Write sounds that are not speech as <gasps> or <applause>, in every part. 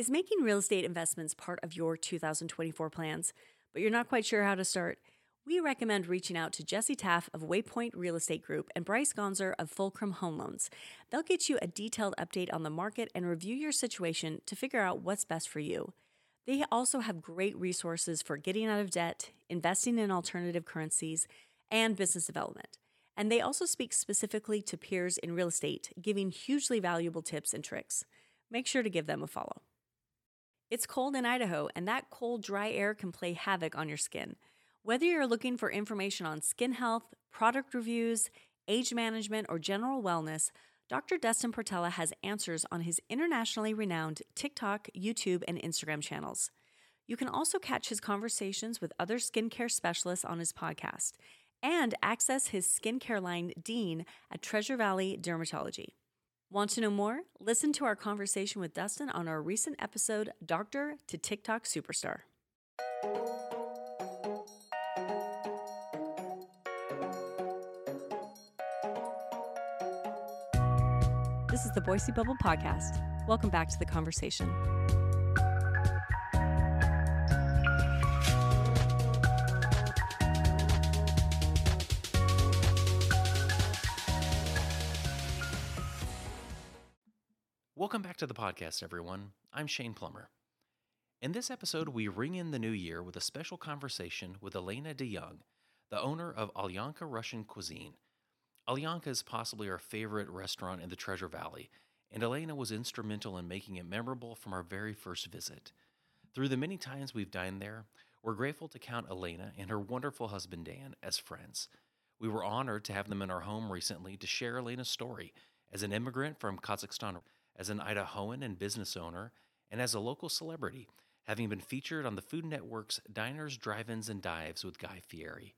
Is making real estate investments part of your 2024 plans, but you're not quite sure how to start? We recommend reaching out to Jesse Taff of Waypoint Real Estate Group and Bryce Gonzer of Fulcrum Home Loans. They'll get you a detailed update on the market and review your situation to figure out what's best for you. They also have great resources for getting out of debt, investing in alternative currencies, and business development. And they also speak specifically to peers in real estate, giving hugely valuable tips and tricks. Make sure to give them a follow. It's cold in Idaho, and that cold, dry air can play havoc on your skin. Whether you're looking for information on skin health, product reviews, age management, or general wellness, Dr. Dustin Portela has answers on his internationally renowned TikTok, YouTube, and Instagram channels. You can also catch his conversations with other skincare specialists on his podcast and access his skincare line, Dean, at Treasure Valley Dermatology. Want to know more? Listen to our conversation with Dustin on our recent episode, Doctor to TikTok Superstar. This is the Boise Bubble Podcast. Welcome back to the conversation. Welcome back to the podcast, everyone. I'm Shane Plummer. In this episode, we ring in the new year with a special conversation with Elena DeYoung, the owner of Alyonka Russian Cuisine. Alyonka is possibly our favorite restaurant in the Treasure Valley, and Elena was instrumental in making it memorable from our very first visit. Through the many times we've dined there, we're grateful to count Elena and her wonderful husband Dan as friends. We were honored to have them in our home recently to share Elena's story as an immigrant from Kazakhstan as an Idahoan and business owner, and as a local celebrity, having been featured on the Food Network's Diners, Drive-Ins, and Dives with Guy Fieri.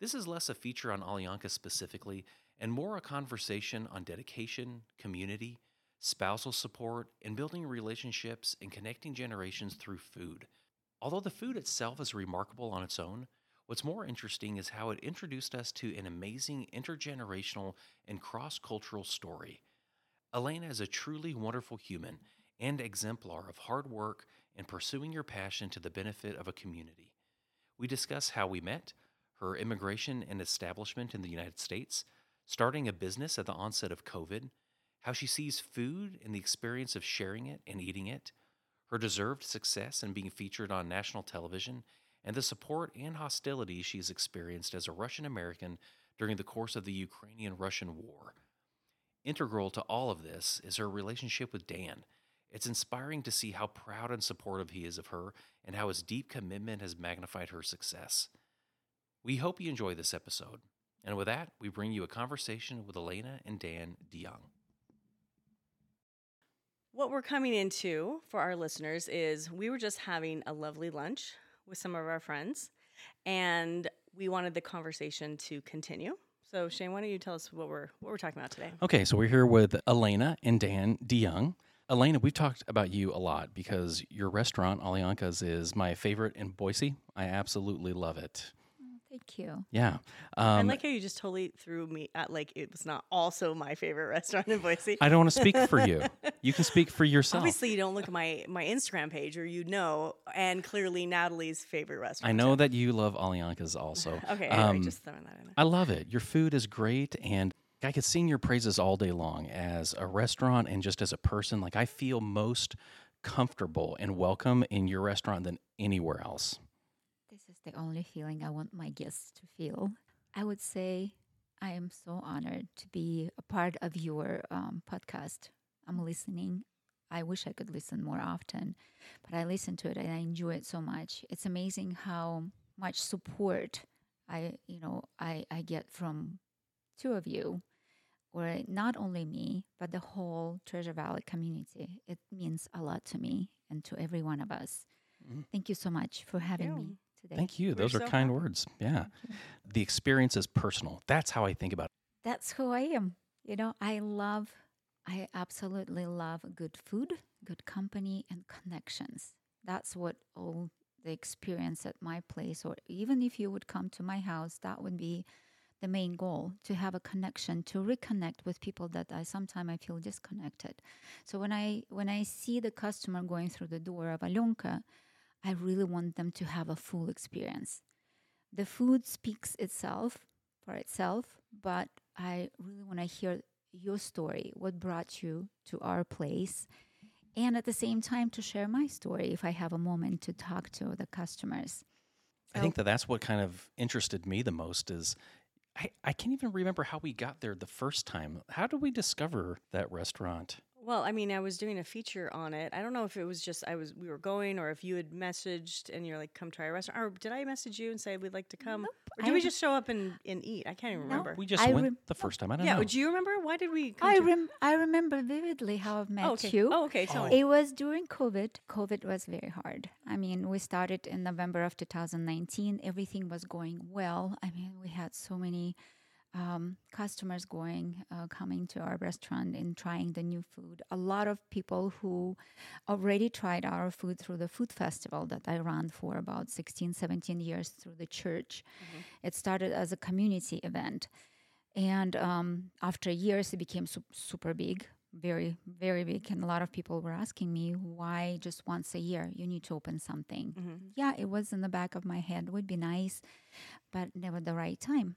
This is less a feature on Alyonka specifically, and more a conversation on dedication, community, spousal support, and building relationships and connecting generations through food. Although the food itself is remarkable on its own, what's more interesting is how it introduced us to an amazing intergenerational and cross cultural story. Elena is a truly wonderful human and exemplar of hard work and pursuing your passion to the benefit of a community. We discuss how we met, her immigration and establishment in the United States, starting a business at the onset of COVID, how she sees food and the experience of sharing it and eating it, her deserved success in being featured on national television, and the support and hostility she's experienced as a Russian American during the course of the Ukrainian Russian war. Integral to all of this is her relationship with Dan. It's inspiring to see how proud and supportive he is of her and how his deep commitment has magnified her success. We hope you enjoy this episode. And with that, we bring you a conversation with Elena and Dan DeYoung. What we're coming into for our listeners is we were just having a lovely lunch with some of our friends, and we wanted the conversation to continue. So Shane, why don't you tell us what we're what we're talking about today? Okay, so we're here with Elena and Dan DeYoung. Elena, we've talked about you a lot because your restaurant, Alyonka's, is my favorite in Boise. I absolutely love it. Thank you. Yeah. Um, I like how you just totally threw me at like it was not also my favorite <laughs> restaurant in Boise. I don't want to speak for you. <laughs> You can speak for yourself. Obviously, you don't look at my my Instagram page, or you know, and clearly Natalie's favorite restaurant. I know too. that you love Alyonka's also. <laughs> Okay, anyway, Um, just throwing that in there. I love it. Your food is great, and I could sing your praises all day long as a restaurant and just as a person. Like I feel most comfortable and welcome in your restaurant than anywhere else. The only feeling I want my guests to feel. I would say I am so honored to be a part of your um, podcast. I'm listening. I wish I could listen more often, but I listen to it and I enjoy it so much. It's amazing how much support I, you know, I, I get from two of you, or not only me, but the whole Treasure Valley community. It means a lot to me and to every one of us. Mhm. Thank you so much for having you. me today. Thank you. We're Those are so kind happy. words. Yeah. The experience is personal. That's how I think about it. That's who I am. You know, I love, I absolutely love good food, good company, and connections. That's what all the experience at my place, or even if you would come to my house, that would be the main goal to have a connection to reconnect with people that I sometimes I feel disconnected. So when I when I see the customer going through the door of Alyonka, I really want them to have a full experience. The food speaks itself for itself, but I really want to hear your story, what brought you to our place, and at the same time to share my story if I have a moment to talk to the customers. I think that that's what kind of interested me the most is I, I can't even remember how we got there the first time. How did we discover that restaurant? Well, I mean, I was doing a feature on it. I don't know if it was just I was we were going, or if you had messaged and you're like, "Come try our restaurant," or did I message you and say we'd like to come, Nope, or did I we just show up and, and eat? I can't even No, remember. We just I went rem- the first time. I don't yeah, know. do you remember why did we? Come I to- rem- I remember vividly how I've oh, met oh, okay. you. Oh, okay. Tell Oh. me. It was during COVID. COVID was very hard. I mean, we started in November of 2019. Everything was going well. I mean, we had so many um, customers going, uh, coming to our restaurant and trying the new food. A lot of people who already tried our food through the food festival that I ran for about 16, 17 years through the church. It started as a community event. And um, after years, it became su- super big, very, very big. And a lot of people were asking me, why just once a year? You need to open something. Mhm. Yeah, it was in the back of my head, would be nice, but never the right time.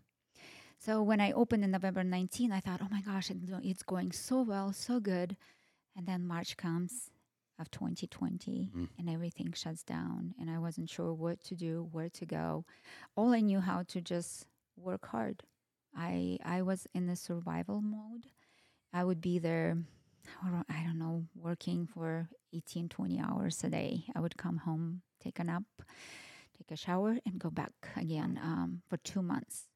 So when I opened in November 19, I thought, oh my gosh, it's going so well, so good. And then March comes of 2020 Mhm. and everything shuts down. And I wasn't sure what to do, where to go. All I knew how to just work hard. I, I was in the survival mode. I would be there, I don't- I don't know, working for 18, 20 hours a day. I would come home, take a nap, take a shower, and go back again um, for two months.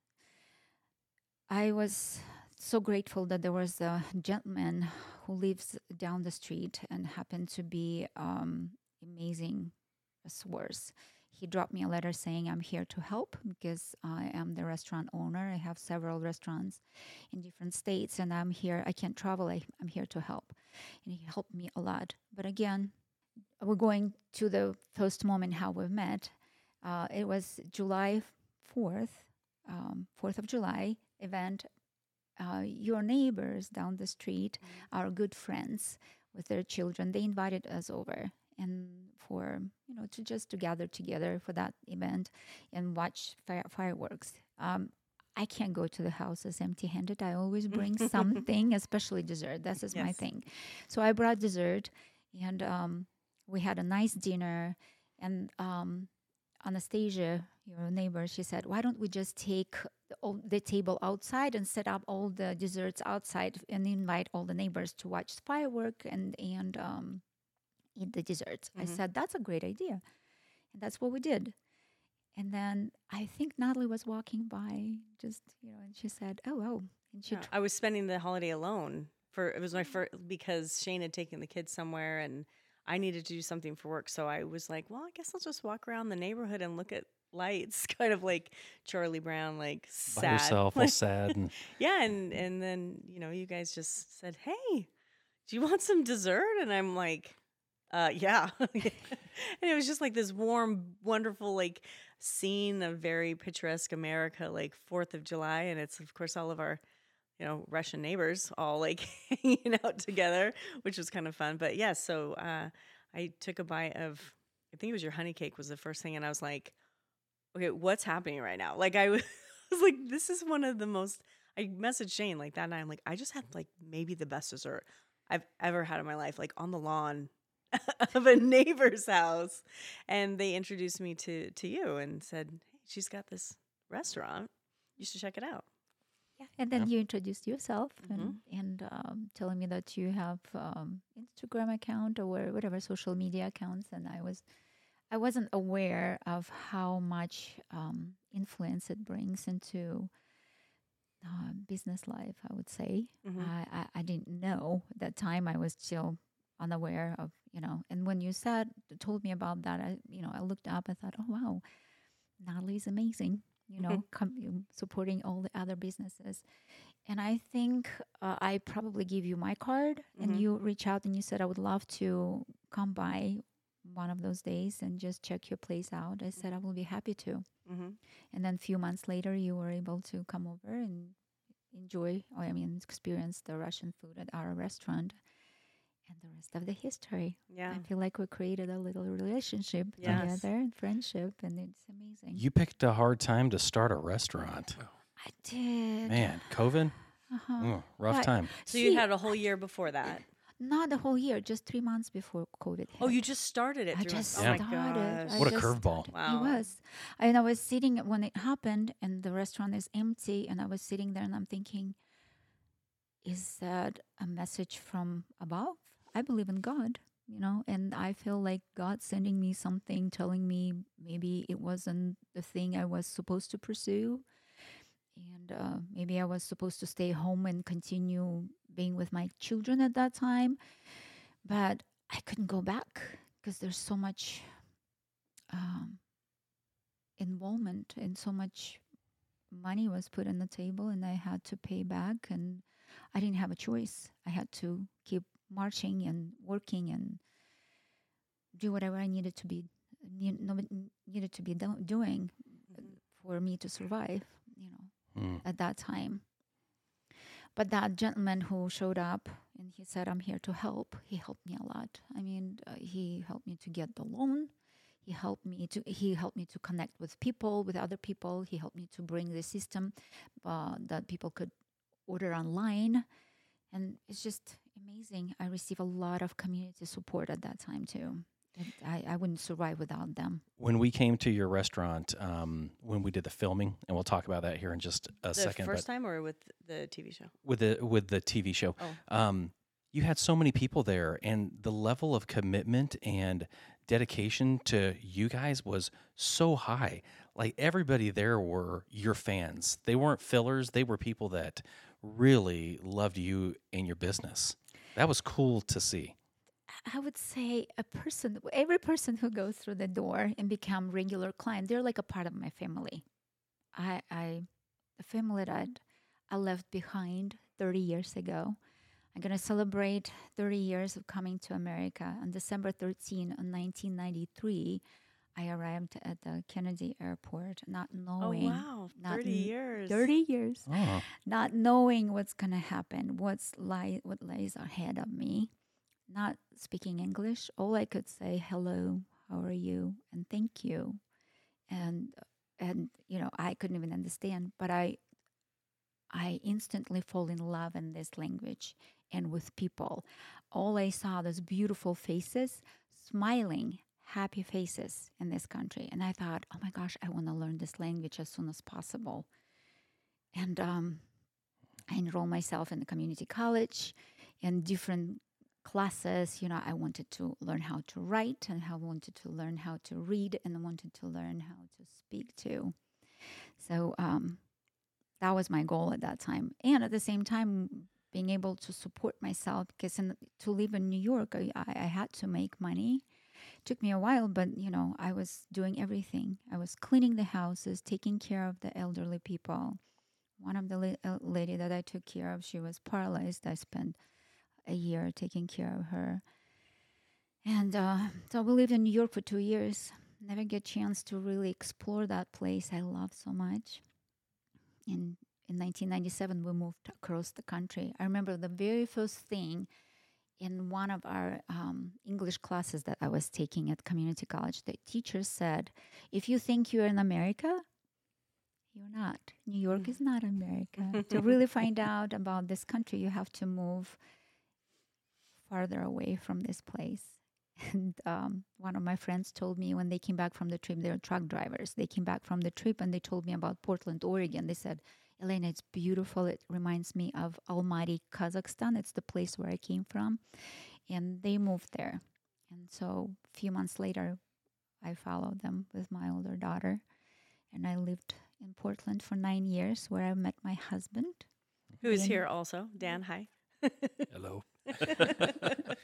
I was so grateful that there was a gentleman who lives down the street and happened to be um, amazing source. He dropped me a letter saying I'm here to help because I am the restaurant owner. I have several restaurants in different states, and I'm here. I can't travel. I, I'm here to help, and he helped me a lot. But again, we're going to the first moment how we met. Uh, it was July fourth, um, Fourth of July event. Uh, your neighbors down the street are good friends with their children. They invited us over and for you know to just to gather together for that event and watch fire- fireworks. Um, I can't go to the houses empty-handed. I always bring <laughs> something, especially dessert. That's just my thing. So I brought dessert, and um, we had a nice dinner. And um, Anastasia, your neighbor, she said, "Why don't we just take the, all, the table outside and set up all the desserts outside and invite all the neighbors to watch the firework and and um, eat the desserts?" I Mhm. said, "That's a great idea," and that's what we did. And then I think Natalie was walking by, just you know, and she said, "Oh, oh," and she Yeah, I was spending the holiday alone for it was my first because Shane had taken the kids somewhere and I needed to do something for work. So I was like, well, I guess I'll just walk around the neighborhood and look at lights, <laughs> kind of like Charlie Brown, like sad. By yourself, all <laughs> sad. And yeah, and and then you know you guys just said, "Hey, do you want some dessert?" And I'm like, uh, "Yeah." <laughs> and it was just like this warm, wonderful like scene of very picturesque America, like Fourth of July, and it's of course all of our you know Russian neighbors all like hanging out together, which was kind of fun. But yeah, so uh, I took a bite of I think it was your honey cake was the first thing, and I was like, "Okay, what's happening right now?" Like I was <laughs> was like, "This is one of the most." I messaged Shane like that night. I'm like, I just had like maybe the best dessert I've ever had in my life, like on the lawn <laughs> of a neighbor's house, and they introduced me to to you and said, "Hey, she's got this restaurant. You should check it out." Yeah, and then Yep. you introduced yourself Mhm. and and um, telling me that you have um, Instagram account or whatever social media accounts, and I was I wasn't aware of how much um, influence it brings into uh, business life. I would say Mhm. I, I I didn't know at that time. I was still unaware of you know. And when you said told me about that, I you know I looked up. I thought, oh wow, Natalie's amazing. You know, com- supporting all the other businesses. And I think uh, I probably give you my card, Mhm. and you reach out and you said I would love to come by one of those days and just check your place out. I said I will be happy to. Mm-hmm. And then a few months later, you were able to come over and enjoy, or I mean, experience the Russian food at our restaurant. And the rest of the history. Yeah. I feel like we created a little relationship Yes. together and friendship, and it's amazing. You picked a hard time to start a restaurant. I did. Man, COVID, Uh-huh. Mm, rough But- time. So you had a whole year before that. Not the whole year, just three months before COVID hit. Oh, you just started it. I through- just oh my started. gosh. I What a curveball. Wow. It was. And I was sitting when it happened, and the restaurant is empty, and I was sitting there, and I'm thinking, is that a message from above? I believe in God, you know, and I feel like God sending me something, telling me maybe it wasn't the thing I was supposed to pursue. And uh, maybe I was supposed to stay home and continue being with my children at that time. But I couldn't go back because there's so much um, involvement and so much money was put on the table, and I had to pay back, and I didn't have a choice. I had to keep marching and working and do whatever I needed to be needed to be do- doing Mhm. for me to survive. Mm. at that time. But that gentleman who showed up and he said, I'm here to help, he helped me a lot. I mean, uh, he helped me to get the loan. He helped me to he helped me to connect with people, with other people. He helped me to bring the system uh, that people could order online, and it's just amazing. I receive a lot of community support at that time too. And I, I wouldn't survive without them. When we came to your restaurant, um, when we did the filming, and we'll talk about that here in just a The second. first but time or with the TV show? with the with the TV show, Oh. um, you had so many people there, and the level of commitment and dedication to you guys was so high. Like everybody there were your fans. They weren't fillers. They were people that really loved you and your business. That was cool to see. I would say a person, every person who goes through the door and become regular client, they're like a part of my family. I, I, the family that I left behind 30 years ago. I'm gonna celebrate 30 years of coming to America on December 13, 1993. I arrived at the Kennedy Airport, not oh, knowing oh wow, not thirty n- years. 30 years Oh, not knowing what's gonna happen, what's lie, what lies ahead of me, not speaking English. All I could say, "Hello, how are you?" and "Thank you," and and you know I couldn't even understand, but I I instantly fall in love in this language and with people. All I saw those beautiful faces, smiling, happy faces in this country, and I thought, "Oh my gosh, I want to learn this language as soon as possible." and um, I enrolled myself in the community college and different classes. You know, I wanted to learn how to write and I wanted to learn how to read and I wanted to learn how to speak too. So um, that was my goal at that time. And at the same time, being able to support myself because in, to live in New York, I, I had to make money. it Took me a while, but you know, I was doing everything. I was cleaning the houses, taking care of the elderly people one of the la- uh, lady that I took care of, she was paralyzed. I spent a year taking care of her, and uh, so we lived in New York for two years. Never get a chance to really explore that place I love so much. In in 1997, we moved across the country. I remember the very first thing in one of our um, English classes that I was taking at community college. The teacher said, "If you think you're in America." You're not. New York is not America. <laughs> to really find out about this country, you have to move farther away from this place. <laughs> And um, one of my friends told me when they came back from the trip, they're truck drivers. They came back from the trip and they told me about Portland, Oregon. They said, Elena, it's beautiful. It reminds me of Almaty, Kazakhstan. It's the place where I came from. And they moved there. And so a few months later, I followed them with my older daughter. And I lived in Portland for nine years, where I met my husband. Who's Dan. here also? Dan, hi. hello. <laughs>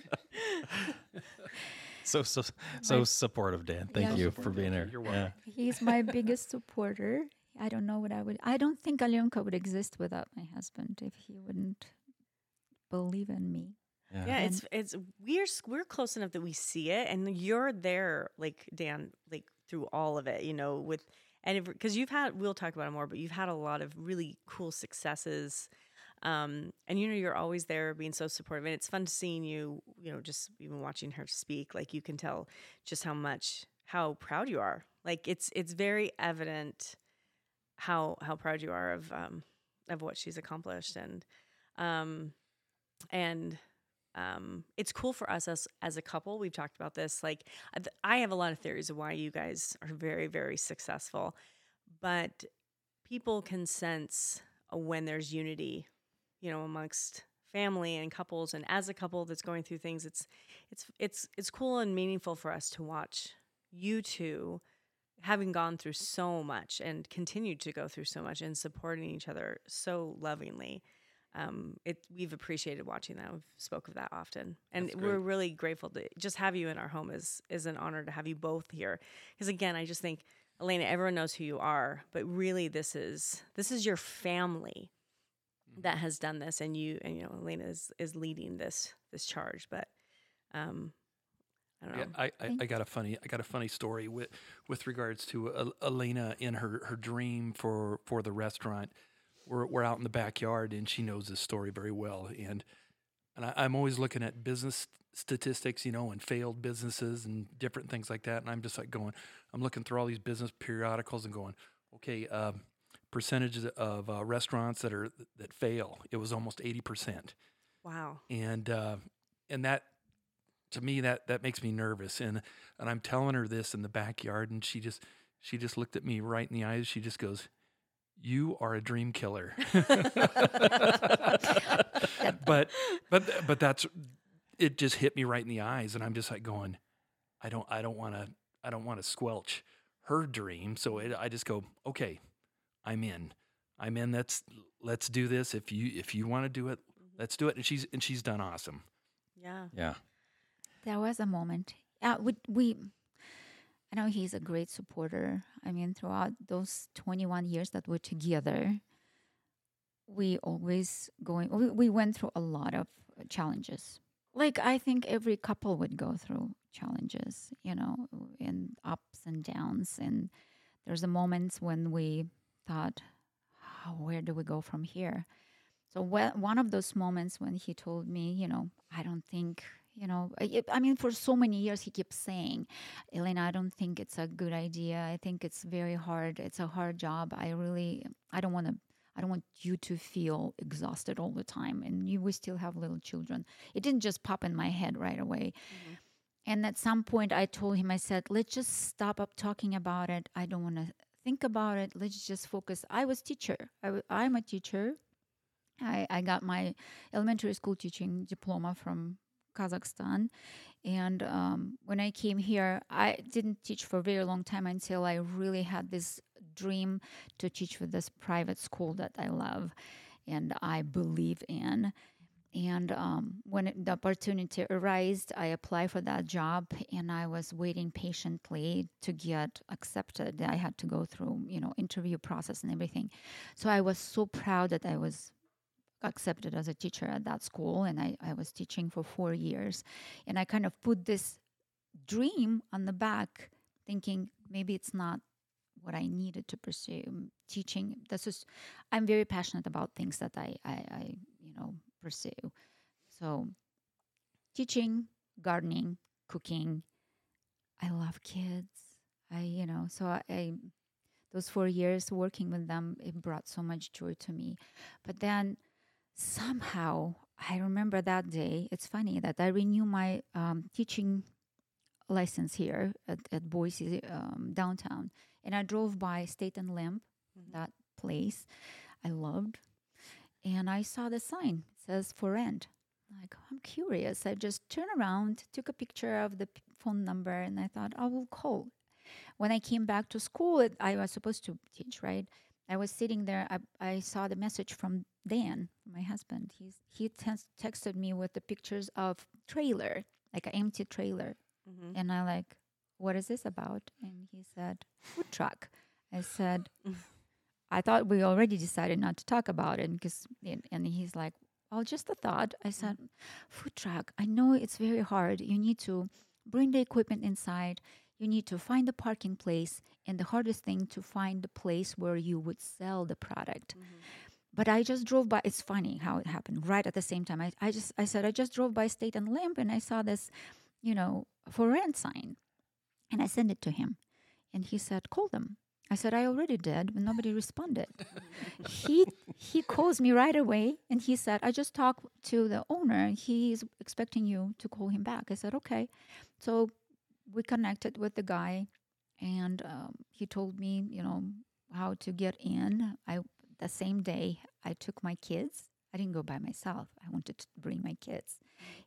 so so so My- supportive, Dan. Thank Yeah. you for being here. You're Yeah. He's my biggest supporter. I don't know what I would. I don't think Alyonka would exist without my husband if he wouldn't believe in me. Yeah, it's it's we're we're close enough that we see it, and you're there, like Dan, like through all of it, you know, with and because you've had, we'll talk about it more, but you've had a lot of really cool successes, um, and you know, you're always there, being so supportive, and it's fun seeing you, you know, just even watching her speak, like you can tell just how much how proud you are, like it's it's very evident how how proud you are of um of what she's accomplished, and um and um, it's cool for us as as a couple. We've talked about this. Like, I have a lot of theories of why you guys are very, very successful, but people can sense when there's unity, you know, amongst family and couples. And as a couple that's going through things, it's it's it's it's cool and meaningful for us to watch you two having gone through so much and continued to go through so much and supporting each other so lovingly um, it we've appreciated watching that. We've spoke of that often, and we're really grateful to just have you in our home. is is an honor to have you both here. Because again, I just think Elena, everyone knows who you are, but really, this is this is your family. That has done this, and you and you know Elena is is leading this this charge. But um, I don't know. Yeah, I, I, I got a funny I got a funny story with with regards to El- Elena in her, her dream for, for the restaurant. We're we're out in the backyard and she knows this story very well and and I, I'm always looking at business statistics, you know, and failed businesses and different things like that. And I'm just like going, I'm looking through all these business periodicals and going, okay, um, percentages of uh, restaurants that are that fail. It was almost eighty percent. Wow. and uh, and that to me that that makes me nervous. And and I'm telling her this in the backyard and she just she just looked at me right in the eyes. She just goes you are a dream killer. <laughs> But but but that's it just hit me right in the eyes and I'm just like going I don't I don't want to I don't want to squelch her dream. So it, I just go okay I'm in I'm in let's let's do this if you if you want to do it let's do it and she's and she's done awesome Yeah. Yeah. There was a moment. Uh, we, we, I know he's a great supporter. I mean, throughout those 21 years that we're together, we always going. We, we went through a lot of challenges. Like I think every couple would go through challenges, you know, and ups and downs. And there's a moments when we thought, oh, where do we go from here? So whe- one of those moments when he told me, you know, I don't think, you know, I, I mean, for so many years he kept saying, Elena, I don't think it's a good idea. I think it's very hard. It's a hard job. I really, I don't want to. I don't want you to feel exhausted all the time. And you, we still have little children. It didn't just pop in my head right away. Mm-hmm. And at some point, I told him, I said, let's just stop up talking about it. I don't want to think about it. Let's just focus. I was teacher. I, w- I'm a teacher. I, I got my elementary school teaching diploma from Kazakhstan. And um, when I came here, I didn't teach for a very long time until I really had this dream to teach for this private school that I love and I believe in. And um, when it, the opportunity arose, I applied for that job, and I was waiting patiently to get accepted. I had to go through, you know, interview process and everything. So I was so proud that I was accepted as a teacher at that school, and I, I was teaching for four years. And I kind of put this dream on the back, thinking maybe it's not what I needed to pursue. Um, Teaching, this is, I'm very passionate about things that I, I, I you know, pursue. So, teaching, gardening, cooking. I love kids. I, you know, so I, I those four years working with them, it brought so much joy to me. But then somehow, I remember that day. It's funny that I renew my um, teaching license here at, at Boise um, downtown, and I drove by State and Lemp, that place I loved, and I saw the sign. Says for rent. Like I'm curious. I just turned around, took a picture of the phone number, and I thought I will call. When I came back to school, it, I was supposed to teach, right? I was sitting there. I, I saw the message from Dan, my husband. He's he tex- texted me with the pictures of trailer, like an empty trailer, Mhm. and I like, what is this about? And he said, food truck. I said, <laughs> I thought we already decided not to talk about it because, and, and he's like, well, just a thought. I mm-hmm. said, food truck. I know it's very hard. You need to bring the equipment inside. You need to find the parking place, and the hardest thing to find the place where you would sell the product. Mm-hmm. But I just drove by. It's funny how it happened right at the same time. I, I just I said I just drove by State and Lemp and I saw this, you know, for rent sign, and I sent it to him, and he said call them. I said I already did, but nobody responded. he he calls me right away and he said I just talked to the owner. He's expecting you to call him back. I said okay, so we connected with the guy, and um, he told me you know how to get in. I the same day I took my kids. I didn't go by myself. I wanted to bring my kids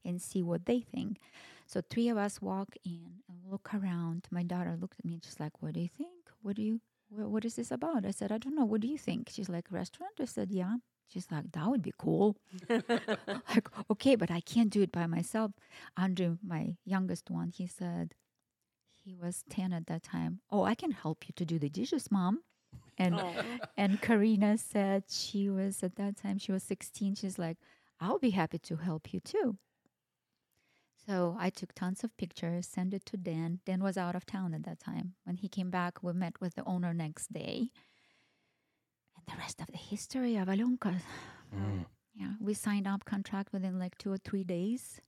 and see what they think. So three of us walk in and look around. My daughter looked at me just like, "What do you think? What do you? What, what is this about?" I said, "I don't know. What do you think?" She's like, "Restaurant." I said, "Yeah." She's like, "That would be cool." <laughs> like, okay, but I can't do it by myself. Andrew, my youngest one, he said, he was ten at that time. Oh, I can help you to do the dishes, mom. And Oh. and Karina said she was at that time she was 16. She's like, I'll be happy to help you too. So I took tons of pictures, sent it to Dan. Dan was out of town at that time. When he came back, we met with the owner next day. And the rest of the history of Alyonka. Mm, Yeah, we signed up contract within like two or three days.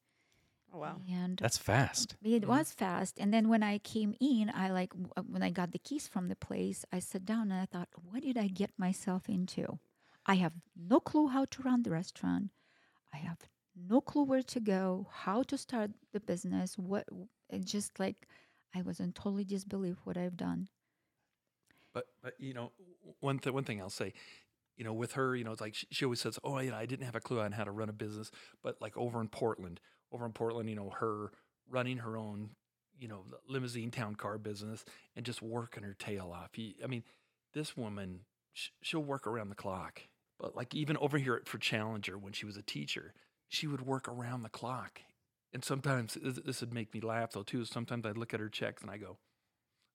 Oh wow. And that's fast. it was fast. And then when I came in, I like, uh, when I got the keys from the place, I sat down and I thought, what did I get myself into? I have no clue how to run the restaurant. I have no clue where to go, how to start the business. What, just like, I was in totally disbelief what I've done. But but you know, one th- one thing I'll say, you know, with her, you know, it's like she, she always says, "Oh, you know, I didn't have a clue on how to run a business." But like over in Portland, over in Portland, you know, her running her own, you know, limousine town car business and just working her tail off. You- I mean, this woman, sh- she'll work around the clock. But like even over here for Challenger, when she was a teacher, she would work around the clock. And sometimes this this would make me laugh though too. Sometimes I'd look at her checks and I go,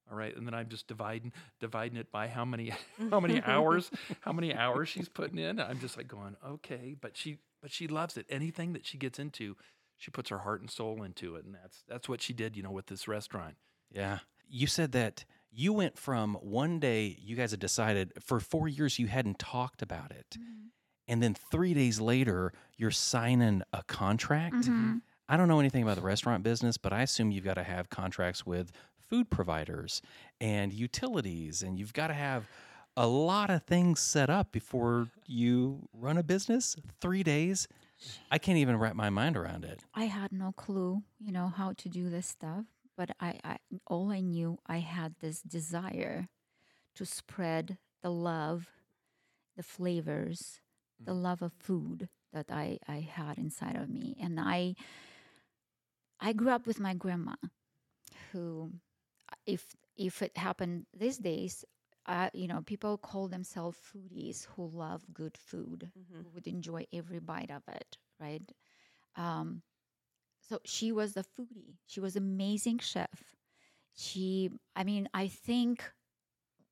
all right, and then I'm just dividing dividing it by how many <laughs> how many hours how many hours she's putting in. I'm just like going, okay, but she but she loves it. Anything that she gets into, she puts her heart and soul into it, and that's that's what she did, you know, with this restaurant. Yeah. You said that you went from one day you guys had decided for four years you hadn't talked about it. Mm-hmm. And then three days later, you're signing a contract. Mhm. I don't know anything about the restaurant business, but I assume you've got to have contracts with food providers and utilities, and you've got to have a lot of things set up before you run a business. Three days. I can't even wrap my mind around it. I had no clue, you know, how to do this stuff. But I, I all I knew, I had this desire to spread the love, the flavors, the love of food that I, I had inside of me. And I I grew up with my grandma, who, if if it happened these days, uh, you know, people call themselves foodies who love good food, Mhm. who would enjoy every bite of it, right? Um, so she was a foodie. She was amazing chef. She, I mean, I think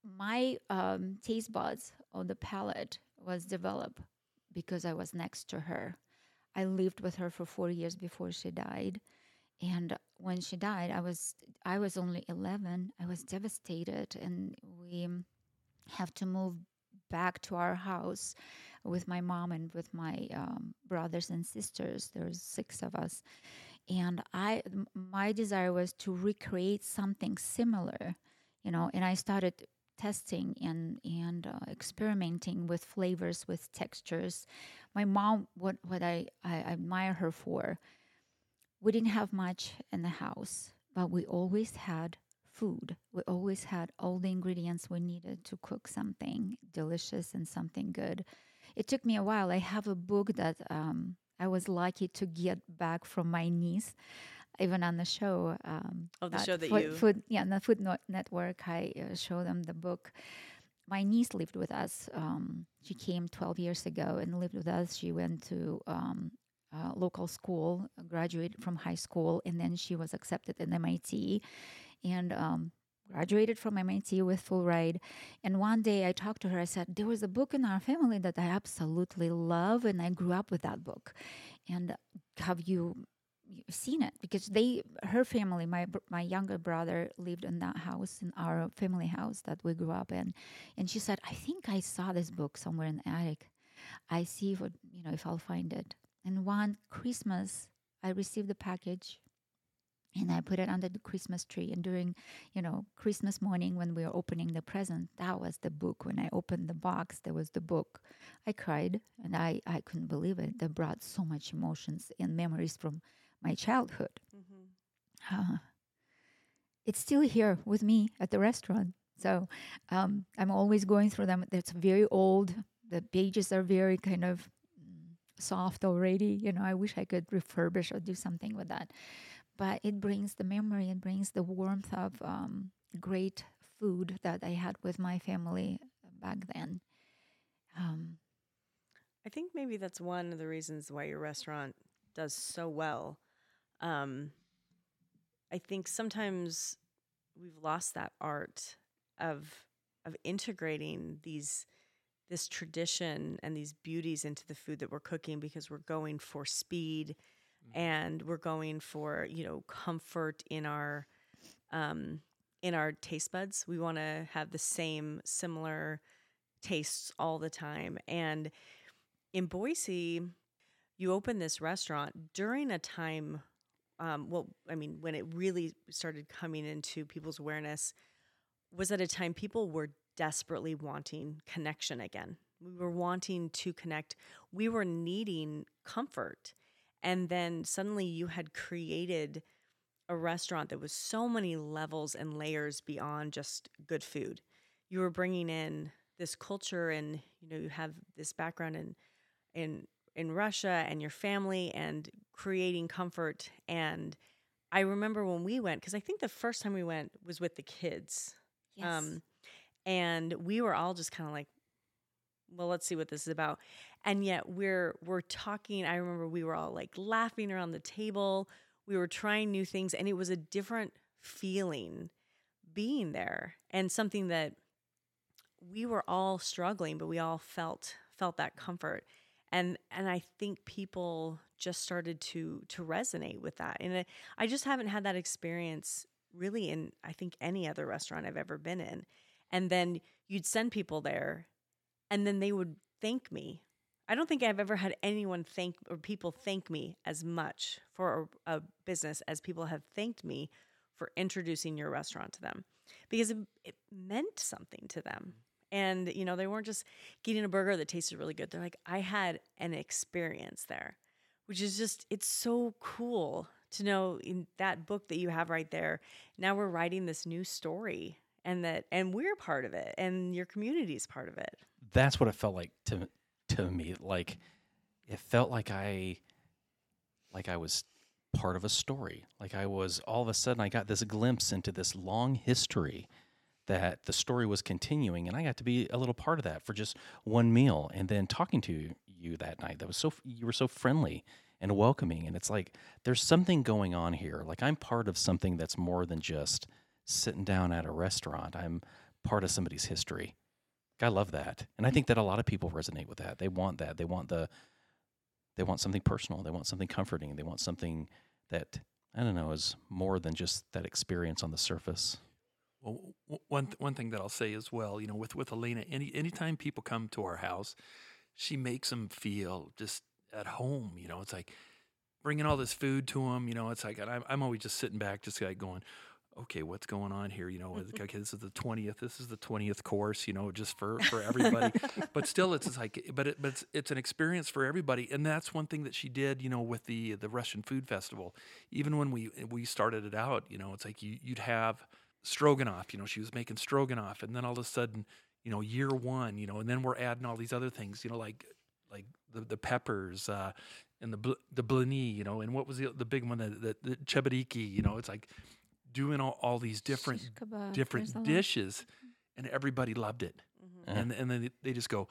my um, taste buds on the palate was developed because I was next to her. I lived with her for four years before she died, and when she died, I was I was only eleven. I was devastated, and we have to move back to our house with my mom and with my um, brothers and sisters. There's six of us, and I my desire was to recreate something similar, you know. And I started testing and and uh, experimenting with flavors, with textures. My mom, what what I, I admire her for, we didn't have much in the house, but we always had food. We always had all the ingredients we needed to cook something delicious and something good. It took me a while. I have a book that um, I was lucky to get back from my niece, even on the show. Um, Oh, the show that Food- you- Food, yeah, on the Food Not- Network. I uh, show them the book. My niece lived with us. Um, she came 12 years ago and lived with us. She went to um, uh, local school, graduated from high school, and then she was accepted in MIT. And um, graduated from MIT with full ride. And one day I talked to her. I said, There was a book in our family that I absolutely love, and I grew up with that book. And have you seen it? Because they, her family, my my younger brother lived in that house, in our family house that we grew up in. And she said, I think I saw this book somewhere in the attic. I see if, you know, if I'll find it. And one Christmas, I received the package and I put it under the Christmas tree. And during, you know, Christmas morning when we were opening the present, that was the book. When I opened the box, there was the book. I cried and I, I couldn't believe it. That brought so much emotions and memories from my childhood. Mm-hmm. Uh, it's still here with me at the restaurant. So um, I'm always going through them. It's very old. The pages are very kind of mm, soft already. You know, I wish I could refurbish or do something with that but it brings the memory and brings the warmth of um, great food that I had with my family back then. Um, I think maybe that's one of the reasons why your restaurant does so well. Um, I think sometimes we've lost that art of of integrating these this tradition and these beauties into the food that we're cooking because we're going for speed Mm-hmm. and we're going for you know comfort in our um, in our taste buds. We want to have the same similar tastes all the time. And in Boise, you open this restaurant during a time. Um, well, I mean, when it really started coming into people's awareness, was at a time people were desperately wanting connection again. We were wanting to connect. We were needing comfort. And then suddenly you had created a restaurant that was so many levels and layers beyond just good food. You were bringing in this culture and you know you have this background in in in Russia and your family and creating comfort and I remember when we went cuz I think the first time we went was with the kids. Yes. Um and we were all just kind of like well let's see what this is about and yet we're we're talking i remember we were all like laughing around the table we were trying new things and it was a different feeling being there and something that we were all struggling but we all felt felt that comfort and and i think people just started to to resonate with that and I, I just haven't had that experience really in i think any other restaurant i've ever been in and then you'd send people there and then they would thank me. I don't think I've ever had anyone thank or people thank me as much for a, a business as people have thanked me for introducing your restaurant to them because it, it meant something to them. And, you know, they weren't just getting a burger that tasted really good. They're like, I had an experience there, which is just, it's so cool to know in that book that you have right there. Now we're writing this new story and that, and we're part of it and your community is part of it that's what it felt like to to me. Like it felt like I like I was part of a story. Like I was all of a sudden I got this glimpse into this long history that the story was continuing and I got to be a little part of that for just one meal and then talking to you that night that was so you were so friendly and welcoming and it's like there's something going on here like I'm part of something that's more than just sitting down at a restaurant I'm part of somebody's history I love that. And I think that a lot of people resonate with that. They want that. They want the they want something personal. They want something comforting. They want something that I don't know is more than just that experience on the surface. Well, one one thing that I'll say as well, you know, with with Elena, any anytime people come to our house, she makes them feel just at home. You know, it's like bringing all this food to them. You know, it's like I'm, I'm always just sitting back, just like going, okay, what's going on here? You know, okay, this is the twentieth. This is the twentieth course. You know, just for for everybody. <laughs> but still, it's like, but it, but it's it's an experience for everybody, and that's one thing that she did. You know, with the the Russian Food Festival. Even when we we started it out, you know, it's like you you'd have stroganoff. You know, she was making stroganoff, and then all of a sudden, you know, year one, you know, and then we're adding all these other things. You know, like like the the peppers. Uh, and the the blini, you know, and what was the the big one, the, the, the chebureki, you know, it's like doing all, all these different different dishes, and everybody loved it. Mm-hmm. And and then they just go,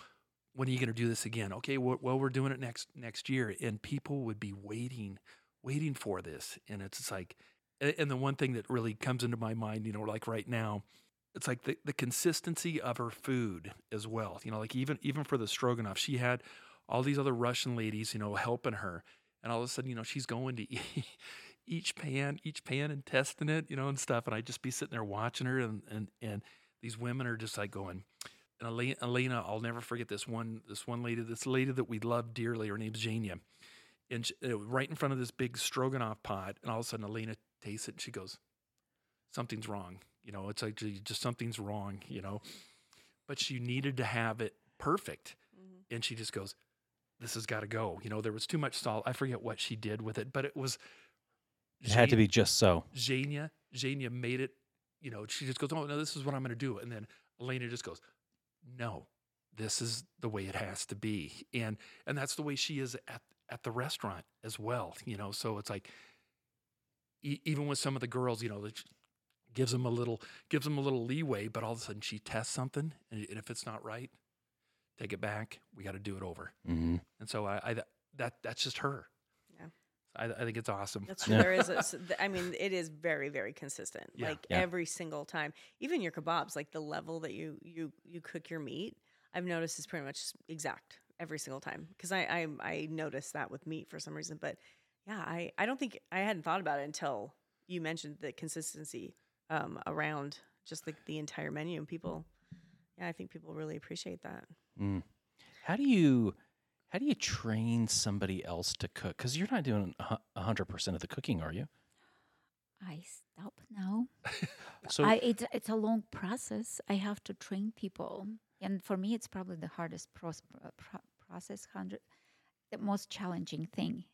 "When are you going to do this again?" Okay, well, well, we're doing it next next year, and people would be waiting, waiting for this, and it's like A- And the one thing that really comes into my mind, you know, like right now, it's like the, the consistency of her food as well. You know, like even even for the stroganoff, she had all these other Russian ladies, you know, helping her, and all of a sudden, you know, she's going to <laughs> each pan, each pan, and testing it, you know, and stuff. And I'd just be sitting there watching her, and and and these women are just like going. And Elena, Elena, I'll never forget this one. This one lady, this lady that we love dearly. Her name's Zhenya, and she, uh, right in front of this big stroganoff pot, and all of a sudden, Elena tastes it, and she goes, "Something's wrong." You know, it's like just something's wrong. You know, but she needed to have it perfect, Mm-hmm. and she just goes, "This has got to go." You know, there was too much salt. I forget what she did with it, but it was. It had to be just so. Zhenya, Zhenya made it, you know, she just goes, Oh, no, this is what I'm going to do. And then Elena just goes, No, this is the way it has to be. And, and that's the way she is at, at the restaurant as well, you know? So it's like, e- even with some of the girls, you know, that gives them a little, gives them a little leeway, but all of a sudden she tests something. And, and if it's not right, take it back. We got to do it over. hmm And so I, I, that, that's just her. Yeah. I, I think it's awesome. That's true. Yeah. There is, a, s- th- I mean, it is very, very consistent. Yeah. Like Yeah. every single time, even your kebabs, like the level that you you you cook your meat, I've noticed is pretty much exact every single time. Because I, I I noticed that with meat for some reason, but yeah, I I don't think I hadn't thought about it until you mentioned the consistency um, around just like the entire menu, and people, yeah, I think people really appreciate that. Mm. How do you how do you train somebody else to cook? Because you're not doing a hundred percent of the cooking, are you? I stop now. <laughs> So I, it's it's a long process. I have to train people, and for me, it's probably the hardest uh, pro, process. Hundred, the most challenging thing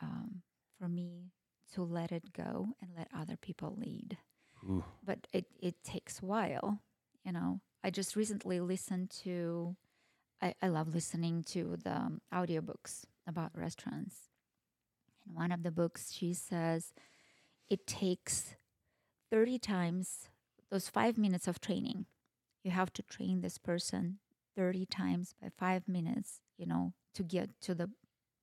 um, for me to let it go and let other people lead. Ooh, But it it takes a while. You know, I just recently listened to. I, I love listening to the um, audiobooks about restaurants. In one of the books, she says it takes 30 times those five minutes of training. You have to train this person 30 times by five minutes, you know, to get to the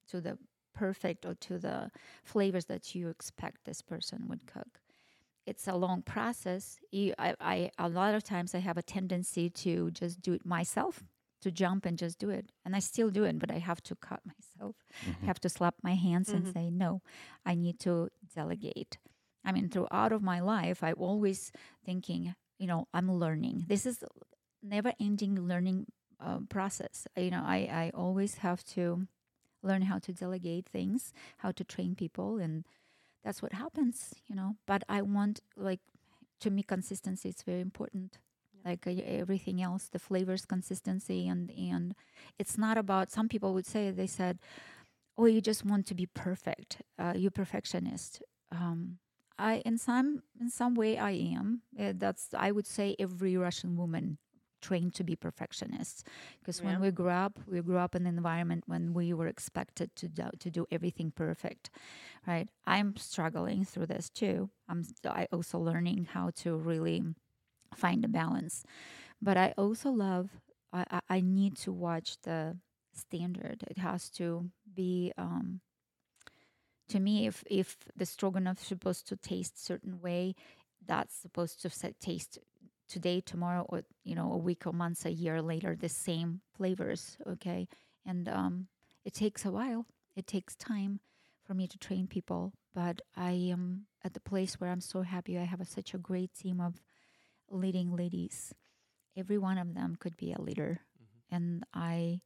to the perfect or to the flavors that you expect this person would cook. It's a long process. You, I, I, a lot of times I have a tendency to just do it myself, to jump and just do it, and I still do it, but I have to cut <laughs> myself. mhm. I have to slap my hands and Mhm. say no. I need to delegate. I mean, throughout of my life, I'm always thinking, you know, I'm learning. This is never-ending learning uh, process. You know, I I always have to learn how to delegate things, how to train people, and that's what happens. You know, but I want like to me consistency is very important. Like uh, everything else, the flavors consistency and and it's not about. Some people would say they said, "Oh, you just want to be perfect. Uh, you're perfectionist." Um, I in some in some way I am. Uh, that's I would say every Russian woman trained to be perfectionists because when we grew up, we grew up in an environment when we were expected to do, to do everything perfect, right? I'm struggling through this too. I'm I also learning how to really find a balance, but I also love. I I, I need to watch the standard. It has to be. Um, to me, if if the stroganoff is supposed to taste certain way, that's supposed to sa- taste today, tomorrow, or you know, a week or months, a year later, the same flavors. Okay, and um, it takes a while. It takes time for me to train people, but I am at the place where I'm so happy. I have a, such a great team of leading ladies. Every one of them could be a leader, and I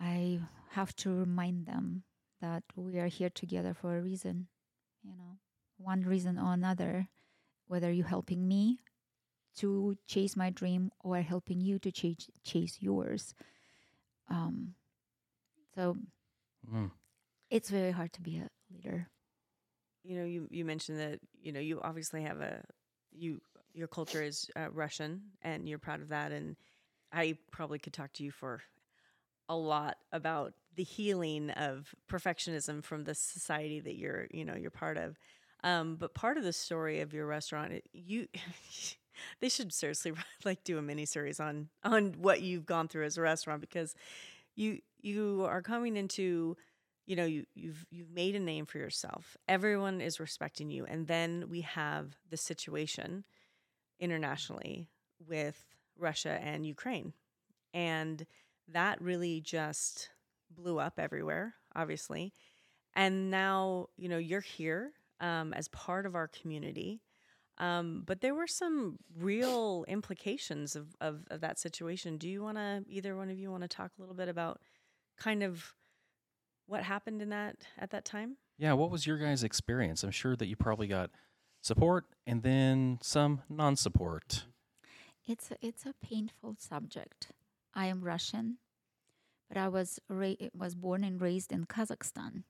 I have to remind them that we are here together for a reason, you know, one reason or another, whether you're helping me to chase my dream or helping you to chase chase yours. Um, so Mm. it's very hard to be a leader. you know you you mentioned that you know you obviously have a you your culture is uh, Russian and you're proud of that and I probably could talk to you for a lot about the healing of perfectionism from the society that you're you know you're part of. Um, but part of the story of your restaurant you <laughs> they should seriously <laughs> like do a mini series on on what you've gone through as a restaurant because you you are coming into you know you, you've you've made a name for yourself. Everyone is respecting you. And then we have the situation internationally with russia and ukraine. And that really just blew up everywhere obviously and now you know you're here um, as part of our community um, but there were some real implications of, of, of that situation do you want to either one of you want to talk a little bit about kind of what happened in that at that time? Yeah, what was your guys' experience? I'm sure that you probably got support and then some non-support. It's a, it's a painful subject. I am Russian, but I was ra- was born and raised in Kazakhstan.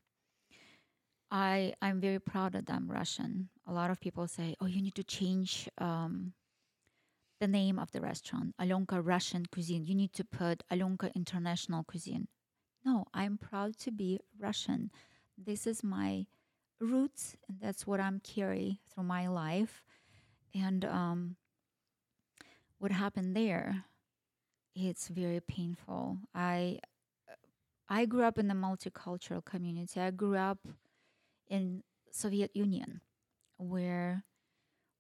I I'm very proud that I'm Russian. A lot of people say, "Oh, you need to change um, the name of the restaurant, Alyonka Russian Cuisine. You need to put Alyonka International Cuisine." No, I'm proud to be Russian. This is my roots, and that's what I'm carry through my life. And um, what happened there, it's very painful. I I grew up in a multicultural community. I grew up in Soviet Union, where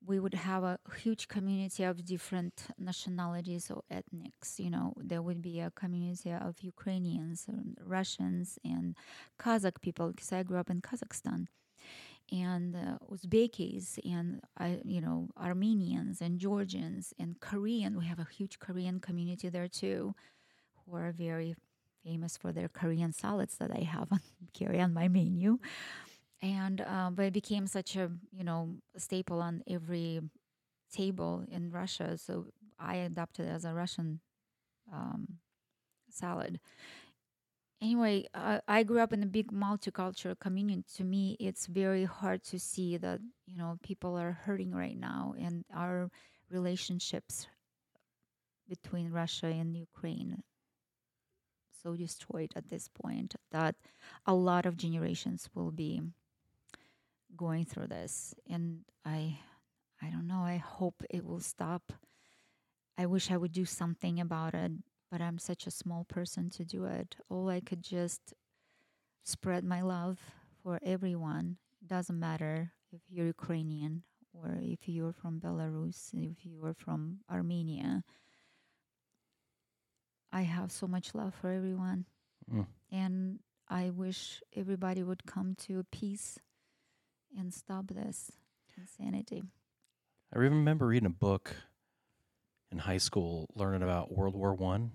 we would have a huge community of different nationalities or ethnics. You know, there would be a community of Ukrainians and Russians and Kazakh people because I grew up in Kazakhstan, and uh, Uzbekis and I, you know, Armenians and Georgians and Korean. We have a huge Korean community there too, who are very famous for their Korean salads that I have on <laughs> carry on my menu and uh, but it became such a you know staple on every table in Russia. So I adopted it as a Russian um, salad. Anyway, uh, I grew up in a big multicultural community. To me, it's very hard to see that you know people are hurting right now, and our relationships between Russia and Ukraine so destroyed at this point that a lot of generations will be going through this. And i i don't know. I hope it will stop. I wish i would do something about it but i'm such a small person to do it all i could just spread my love for everyone doesn't matter if you're ukrainian or if you're from belarus if you're from armenia i have so much love for everyone Mm. and i wish everybody would come to peace and stop this insanity. I remember reading a book in high school, learning about World War One,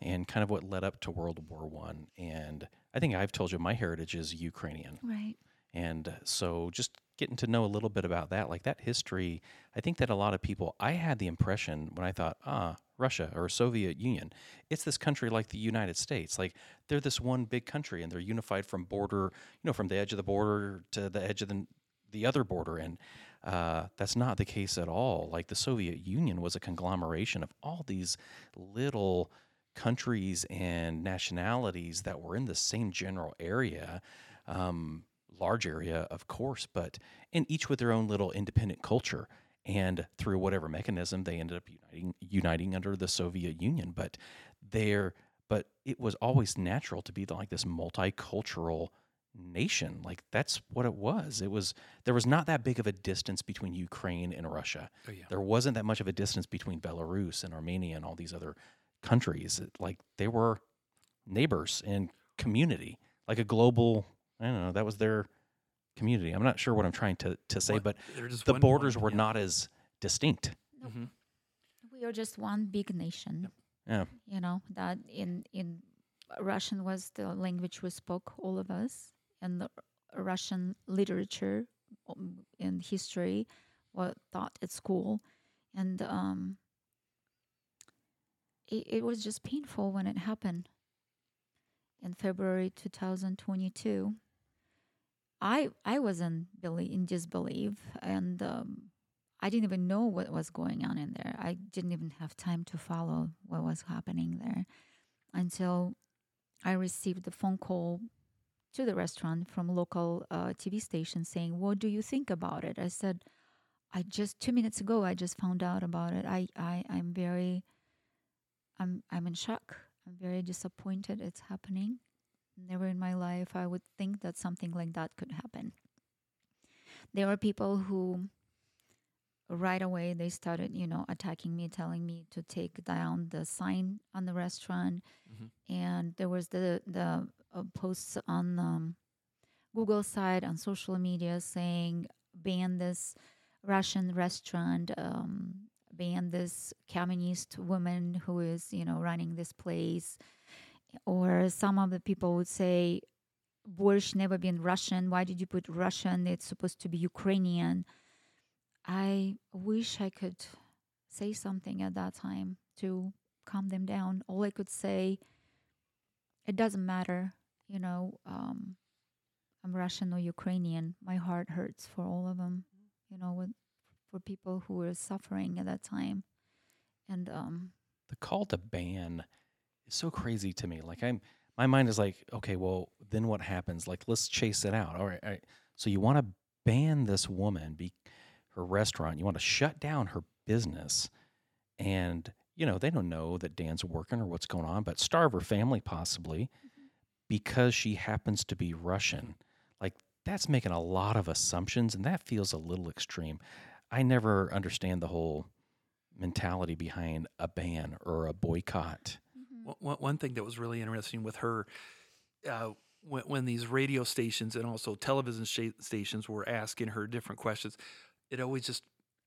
and kind of what led up to World War One. And I think I've told you my heritage is Ukrainian, Right. and so just getting to know a little bit about that, like that history. I think that a lot of people, I had the impression when I thought, ah, Russia or Soviet Union, it's this country like the United States. Like they're this one big country, and they're unified from border, you know, from the edge of the border to the edge of the the other border, and uh, that's not the case at all. Like the Soviet Union was a conglomeration of all these little countries and nationalities that were in the same general area, um, large area, of course, but and each with their own little independent culture. And through whatever mechanism, they ended up uniting, uniting under the Soviet Union. But there, but it was always natural to be like this multicultural nation. Like that's what it was. It was there was not that big of a distance between Ukraine and Russia. Oh, yeah. There wasn't that much of a distance between Belarus and Armenia and all these other countries. It- like they were neighbors and community, like a global. I don't know. That was their community. I'm not sure what I'm trying to to say, One- but the borders one- were yeah. not as distinct. Nope. Mhm. We are just one big nation. Yeah. You know that in in Russian was the language we spoke, all of us, and the Russian literature um, and history were taught at school, and um, it, it was just painful when it happened in February 2022. I I was in belie- in disbelief, and um, I didn't even know what was going on in there. I didn't even have time to follow what was happening there until I received the phone call to the restaurant from local uh, TV station saying, "What do you think about it?" I said, "I just two minutes ago I just found out about it. I I I'm very I'm I'm in shock. I'm very disappointed it's happening. Never in my life I would think that something like that could happen. There are people who right away they started, you know, attacking me, telling me to take down the sign on the restaurant. Mhm. And there was the the uh, posts on um, Google side on social media saying ban this Russian restaurant, um, ban this communist woman who is, you know, running this place. Or some of the people would say, Borscht never been Russian. Why did you put Russian? It's supposed to be Ukrainian. I wish I could say something at that time to calm them down. All I could say, it doesn't matter, you know, um, I'm Russian or Ukrainian. My heart hurts for all of them, you know, with, for people who were suffering at that time. And um, the call to ban is so crazy to me. Like I'm, my mind is like, okay, well, then what happens? Like, let's chase it out. All right, all right. So you want to ban this woman, be her restaurant. You want to shut down her business, and you know they don't know that Dan's working or what's going on, but starve her family possibly because she happens to be Russian. Like that's making a lot of assumptions, and that feels a little extreme. I never understand the whole mentality behind a ban or a boycott. One- One, one thing that was really interesting with her, uh, when, when these radio stations and also television sta- stations were asking her different questions, it always just,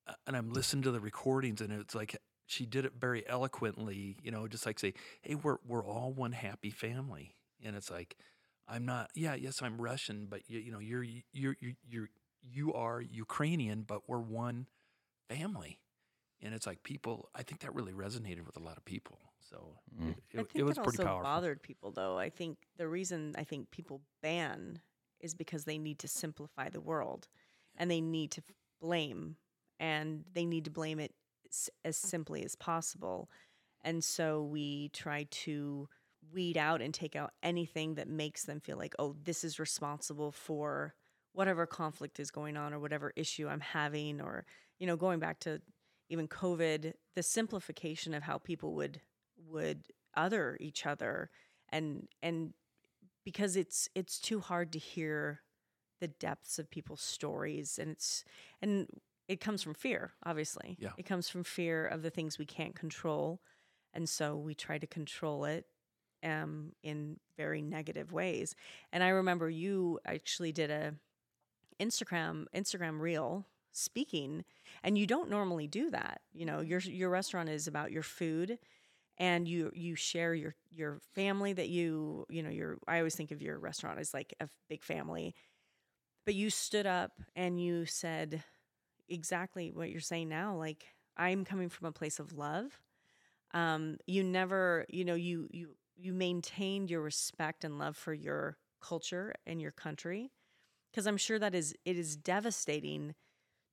uh, and I'm listening to the recordings and it's like she did it very eloquently, you know, just like say, hey, we're, we're all one happy family. And it's like, I'm not, yeah, yes, I'm Russian, but you, you know, you're, you're, you're, you're, you are Ukrainian, but we're one family. And it's like people, I think that really resonated with a lot of people. So Mm. it, I it, think it was it pretty also powerful. bothered people, though. I think the reason I think people ban is because they need to simplify the world, and they need to blame, and they need to blame it as simply as possible. And so we try to weed out and take out anything that makes them feel like, oh, this is responsible for whatever conflict is going on or whatever issue I'm having, or you know, going back to even COVID, the simplification of how people would would other each other. And and because it's it's too hard to hear the depths of people's stories and it's and it comes from fear obviously. Yeah. it comes from fear of the things we can't control and so we try to control it um, in very negative ways. And i remember you actually did a instagram instagram reel speaking and you don't normally do that. You know your your restaurant is about your food and you you share your your family that you you know your I always think of your restaurant as like a big family. But you stood up and you said exactly what you're saying now like I'm coming from a place of love. Um you never you know you you you maintained your respect and love for your culture and your country because I'm sure that is it is devastating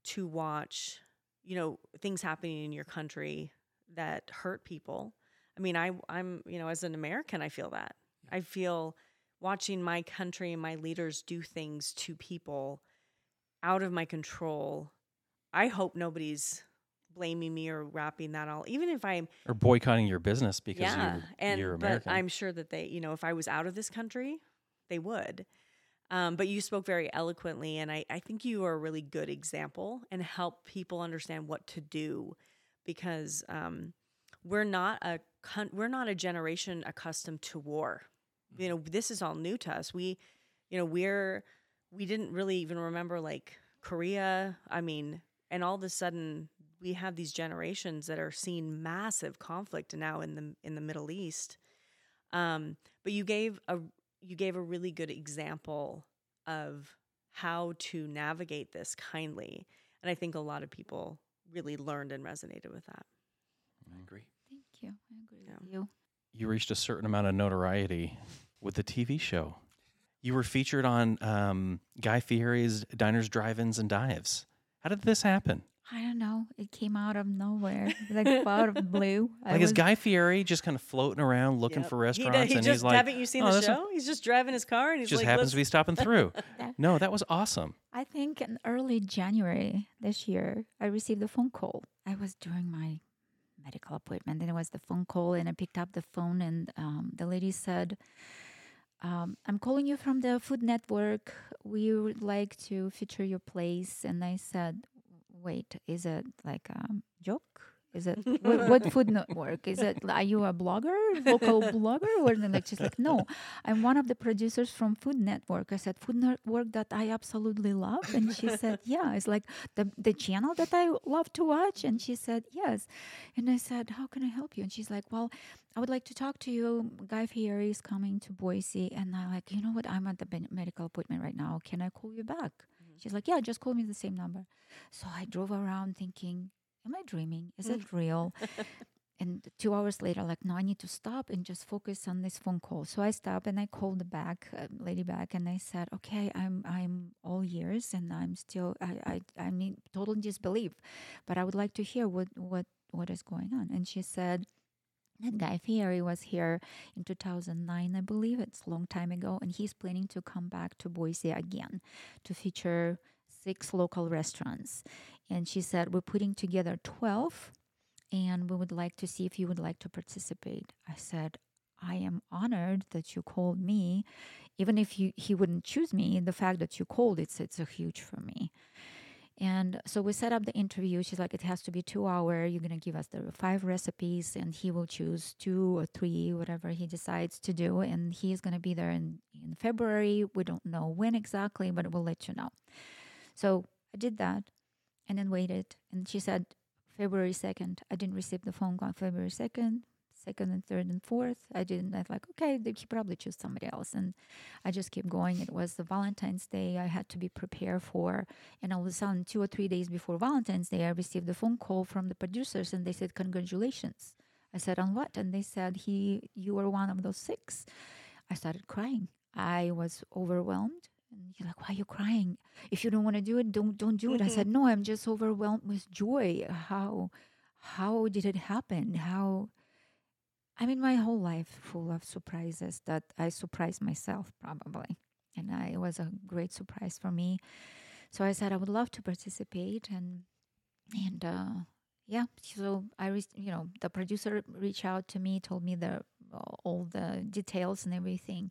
to watch you know things happening in your country that hurt people I mean, I I'm you know as an American, I feel that. I feel watching my country and my leaders do things to people out of my control. I hope nobody's blaming me or wrapping that all. Even if I'm Or boycotting your business because yeah, you're, and you're but American. I'm sure that they, you know, if I was out of this country, they would. Um, but you spoke very eloquently, and I, I think you are a really good example and help people understand what to do because um, we're not a con- we're not a generation accustomed to war. You know, this is all new to us. We, you know, we're we didn't really even remember like Korea. I mean, and all of a sudden we have these generations that are seeing massive conflict now in the in the Middle East. Um, but you gave a you gave a really good example of how to navigate this kindly, and I think a lot of people really learned and resonated with that. I agree. thank you. I agree Yeah. with you. you reached a certain amount of notoriety with the TV show. You were featured on um, Guy Fieri's Diners, Drive-ins, and Dives. How did this happen? I don't know. It came out of nowhere, like <laughs> out of blue. I Like, is Guy Fieri just kind of floating around looking Yep. for restaurants, does- he and just he's like, haven't you seen "Oh, the this one show? He's just driving his car and he just like, happens "Let's-" to be stopping <laughs> through." <laughs> Yeah. no, that was awesome. I think in early January this year, I received a phone call. I was doing my medical appointment, and it was the phone call, and I picked up the phone, and um, the lady said, um, I'm calling you from the Food Network. We would like to feature your place. And I said, Wait, is it like a joke? Is it <laughs> what, what food network? Is it are you a blogger, local blogger, or like she's like, no, I'm one of the producers from Food Network. I said, Food Network that I absolutely love, and she <laughs> said, yeah, it's like the the channel that I love to watch, and she said, yes, and I said, how can I help you? And she's like, well, I would like to talk to you. Guy Fieri is coming to Boise, and I'm like, you know what? I'm at the ben- medical appointment right now. Can I call you back? She's like, yeah, just call me the same number. So I drove around thinking, am I dreaming? Is it <laughs> real? and two hours later, like, no, I need to stop and just focus on this phone call. So I stopped and I called the back uh, lady back and I said, okay, I'm I'm all ears and I'm still I I I mean total disbelief, but I would like to hear what what what is going on. And she said. That Guy Fieri was here in 2009, I believe. It's a long time ago. And he's planning to come back to Boise again to feature six local restaurants. And she said, We're putting together 12 and we would like to see if you would like to participate. I said, I am honored that you called me. Even if you, he wouldn't choose me, the fact that you called, it's, it's a huge for me. And so we set up the interview. She's like, it has to be two hour. You're to give us the five recipes and he will choose two or three, whatever he decides to do. And he's going to be there in, in February. We don't know when exactly, but we'll let you know. So I did that and then waited. And she said, February 2nd. I didn't receive the phone call February 2nd, second and third and fourth. I didn't. I was like, okay, they he probably choose somebody else. And I just kept going. It was the Valentine's Day I had to be prepared for. And all of a sudden, two or three days before Valentine's Day, I received a phone call from the producers and they said, congratulations. I said, on what? And they said, he, you were one of those six. I started crying. I was overwhelmed. And you're like, why are you crying? If you don't want to do it, don't don't do it. I said, mm-hmm. no, I'm just overwhelmed with joy. How how did it happen? How I mean, my whole life full of surprises that I surprised myself probably, and I, it was a great surprise for me. So I said I would love to participate, and and uh, yeah, so I, re- you know, the producer reached out to me, told me the all the details and everything,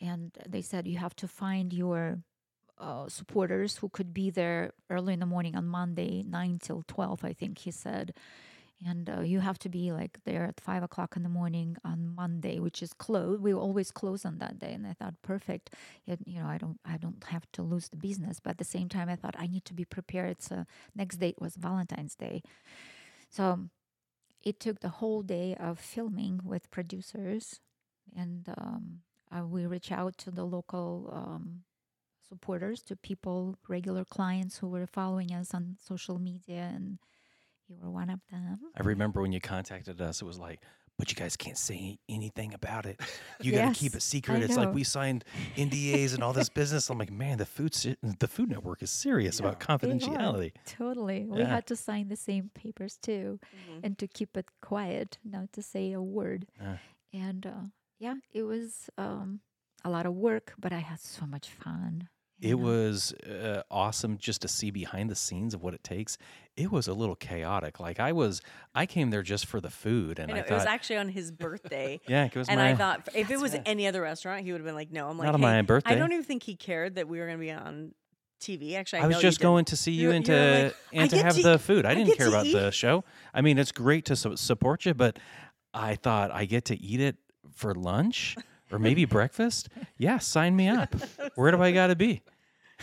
and they said you have to find your uh, supporters who could be there early in the morning on Monday, nine till twelve, I think he said and uh, you have to be like there at five o'clock in the morning on Monday, which is closed. We always close on that day, and I thought perfect. It, you know, I don't, I don't have to lose the business, but at the same time, I thought I need to be prepared. It's uh, next date was Valentine's Day, so it took the whole day of filming with producers, and um, uh, we reach out to the local. Um, supporters to people regular clients who were following us on social media and you were one of them. I remember when you contacted us, it was like, but you guys can't say anything about it. You got to keep it secret. I It's like we signed NDAs and all this business. I'm like, man, the food si- the Food Network is serious about confidentiality. Totally. We had to sign the same papers too and to keep it quiet, not to say a word. Yeah. And uh, yeah, it was um, a lot of work, but I had so much fun. It know. was uh, awesome just to see behind the scenes of what it takes. It was a little chaotic. Like I was, I came there just for the food, and I I, thought, it was actually on his birthday. <laughs> yeah, it was and my. I thought <laughs> if it was any other restaurant, he would have been like, "No." I'm like, Not on "Hey, my I don't even think he cared that we were going to be on TV. Actually, I, I was just going to see you and to like, and to have to the food. I I didn't care about the show. I mean, it's great to su- support you, but I thought I get to eat it for lunch or maybe <laughs> breakfast. Yeah, sign me up. Where do I got to be?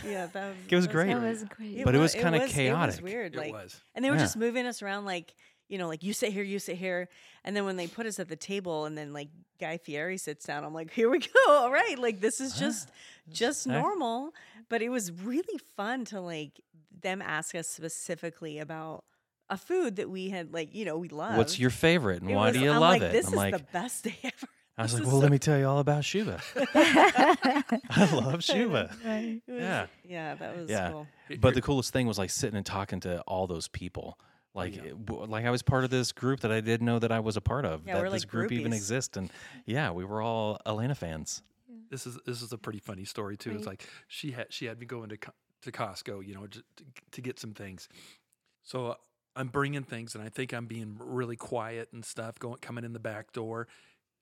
Yeah, that was, It was that great. That was great. But it wa- was kinda was- It chaotic. was weird. It like, was. and they were Yeah. just moving us around, like you know, like you sit here, you sit here, and then when they put us at the table, and then like Guy Fieri sits down, I'm like, here we <laughs> go. All right, like this is ah, just just normal. But it was really fun to like them ask us specifically about a food that we had like you know we love. What's your favorite and It why was- do you I'm love like, it? This I'm is like, the best <laughs> day ever. I was This like, well, so- let me tell you all about Shuba. <laughs> I love Shuba. Right. Was- Yeah. yeah, that was Yeah. cool. But the coolest thing was like sitting and talking to all those people. Like, Yeah. it- like I was part of this group that I didn't know that I was a part of. Yeah, that we're this like group even exists, and yeah, we were all Elena fans. This is this is a pretty funny story too. It's like she had she had me going to Co- to Costco, you know, to, to get some things. So uh, I'm bringing things, and I think I'm being really quiet and stuff, going coming in the back door,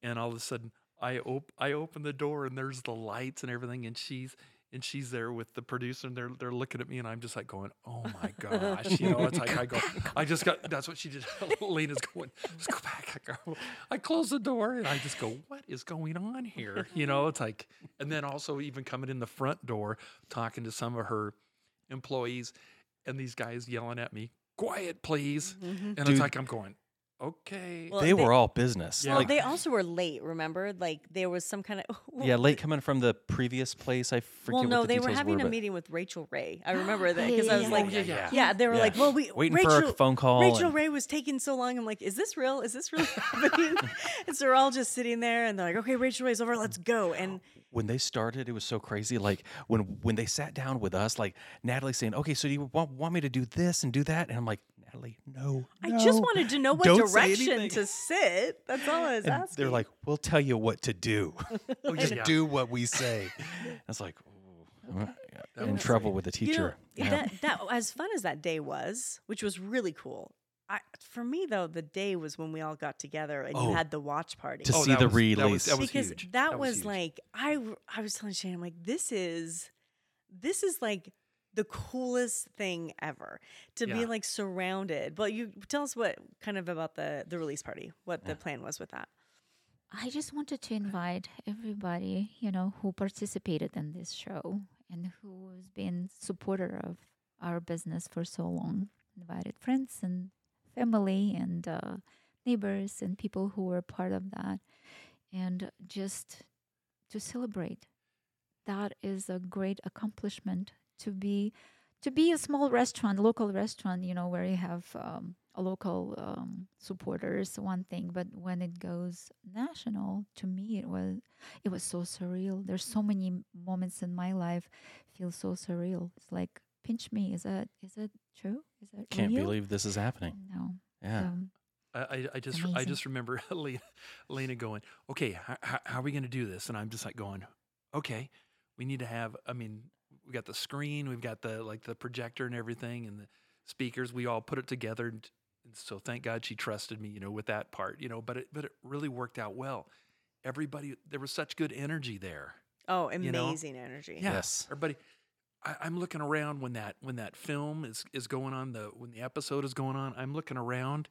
and all of a sudden, I op- I open the door and there's the lights and everything, and she's and she's there with the producer, and they're they're looking at me, and I'm just like going, "Oh my gosh!" You know, it's like I go, I just got. That's what she did. <laughs> Lena's going, "Just go back." I go, I close the door, and I just go, "What is going on here?" You know, it's like, and then also even coming in the front door, talking to some of her employees, and these guys yelling at me, "Quiet, please!" Mm-hmm. And Dude. it's like I'm going, "Okay." Well, they they- were all business. Yeah. Well, Like, they also were late. Remember, like there was some kind of <laughs> yeah, late coming from the previous place. I forget Well, what no, the they were having were, a but meeting with Rachael Ray. <gasps> I remember that Yeah, because I was yeah. like, Oh, yeah, yeah. yeah, they were Yeah. like, well, we Waiting Rachel, for a phone call. Rachel and- Ray was taking so long. I'm like, is this real? Is this really happening? and so we're all just sitting there, and they're like, okay, Rachael Ray's over. Let's go. And when they started, it was so crazy. Like when when they sat down with us, like Natalie saying, "Okay, so do you want, want me to do this and do that?" And I'm like, Natalie, no. I just wanted to know what direction to sit. That's all I was And asking. they're like, "We'll tell you what to do. <laughs> Just yeah. do what we say." <laughs> I was like, "Ooh, in trouble with the You know, teacher. Yeah. that, that as fun as that day was, which was really cool. I, for me though, the day was when we all got together and Oh. you had the watch party. To Oh, see that the was- that was- release. that was because huge. that, That was, was huge. like I w- I was telling Shane, I'm like, this is this is like the coolest thing ever to be Yeah. like surrounded. But you tell us what kind of about the the release party, what the plan was with that. I just wanted to invite everybody, you know, who participated in this show and who has been supporter of our business for so long. Invited friends and family and uh, neighbors and people who were part of that, and just to celebrate. That is a great accomplishment to be to be a small restaurant, local restaurant, you know, where you have um, a local um, supporters, one thing, but when it goes national, to me, it was it was so surreal. There's so many moments in my life feel so surreal. It's like pinch me. Is that is that true? Is that Can't real? believe this is happening. No. Yeah. Um, I, I, I just I just remember <laughs> Lena, Lena going, okay, how, how are we going to do this? And I'm just like going, okay, we need to have. I mean, we got the screen, we've got the like the projector and everything, and the speakers. We all put it together, and, and so thank God she trusted me, you know, with that part, you know. But it but it really worked out well. Everybody, there was such good energy there. Oh, You know? amazing energy. Yeah. Yes. Everybody, I, I'm looking around when that when that film is is going on the when the episode is going on. I'm looking around.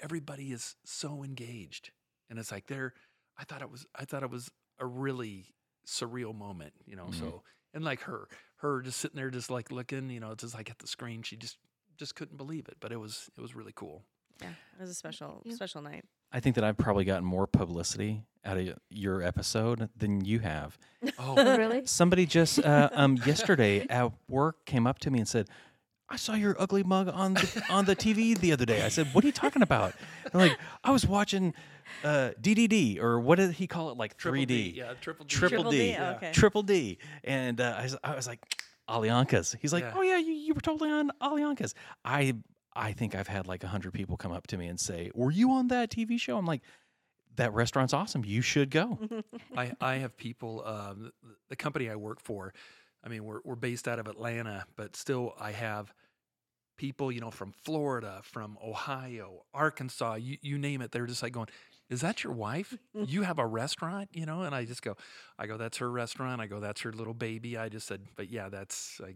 Everybody is so engaged, and it's like they're. I thought it was. I thought it was a really surreal moment, you know. Mhm. So and like her, her just sitting there, just like looking, you know, just like at the screen. She just just couldn't believe it, but it was it was really cool. Yeah, it was a special you. special night. I think that I've probably gotten more publicity out of your episode than you have. Oh, <laughs> really? Somebody just uh, <laughs> um, yesterday at work came up to me and said, "I saw your ugly mug on the, on the TV the other day." I said, "What are you talking about?" They're like, "I was watching uh, DDD or what did he call it? Like triple 3D, D, yeah, triple D, Triple Triple D, D, yeah. okay. Triple D." And uh, I, was, I was like, "Alyonka's." He's like, Yeah. "Oh yeah, you, you were totally on Alyonka's." I I think I've had like a hundred people come up to me and say, "Were you on that TV show?" I'm like, "That restaurant's awesome. You should go." <laughs> I, I have people, um, the, the company I work for, I mean, we're, we're based out of Atlanta, but still I have people, you know, from Florida, from Ohio, Arkansas, you, you name it. They're just like going, is that your wife? <laughs> You have a restaurant, you know? And I just go, I go, that's her restaurant. I go, that's her little baby. I just said, but yeah, that's, I,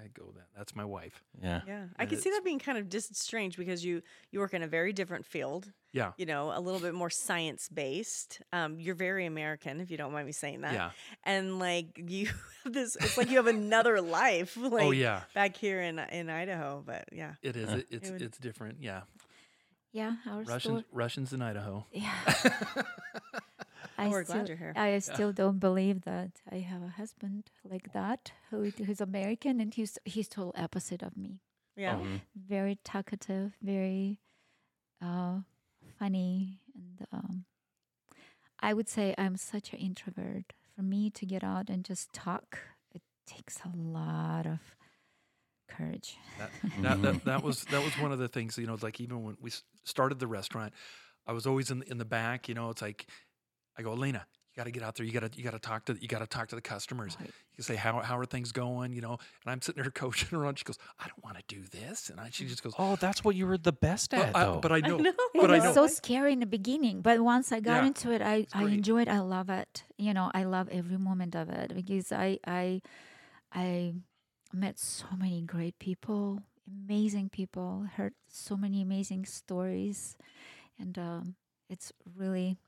I go, that that's my wife. Yeah. Yeah, I can see that being kind of just strange because you you work in a very different field. Yeah. You know, a little bit more science based. Um, you're very American, if you don't mind me saying that. Yeah. And like <laughs> you have this, it's like you have another life. Like oh yeah, back here in in Idaho, but yeah. it is. Huh. It, it's, would- it's different. Yeah. Yeah, our Russians, store. Russians in Idaho. Yeah. <laughs> <laughs> Oh, I we're still, glad you're here. I still don't believe that I have a husband like that who who's American and he's he's total opposite of me. Yeah. Mhm. Very talkative, very uh, funny, and um, I would say I'm such an introvert. For me to get out and just talk, it takes a lot of courage. That, <laughs> that, that, that was that was one of the things you know like even when we started the restaurant i was always in the, in the back you know it's like i go elena you got to get out there. You got to you got to talk to you got to talk to the customers. Right. You can say how how are things going, you know? And I'm sitting there <laughs> coaching her on. She goes, I don't want to do this, and I, she just goes, Oh, that's what you were the best but at, I, but I know, know. but I it know. was so scary in the beginning, but once I got Yeah, into it, I, I enjoyed. I love it. You know, I love every moment of it because I I I met so many great people, amazing people, heard so many amazing stories, and um, it's really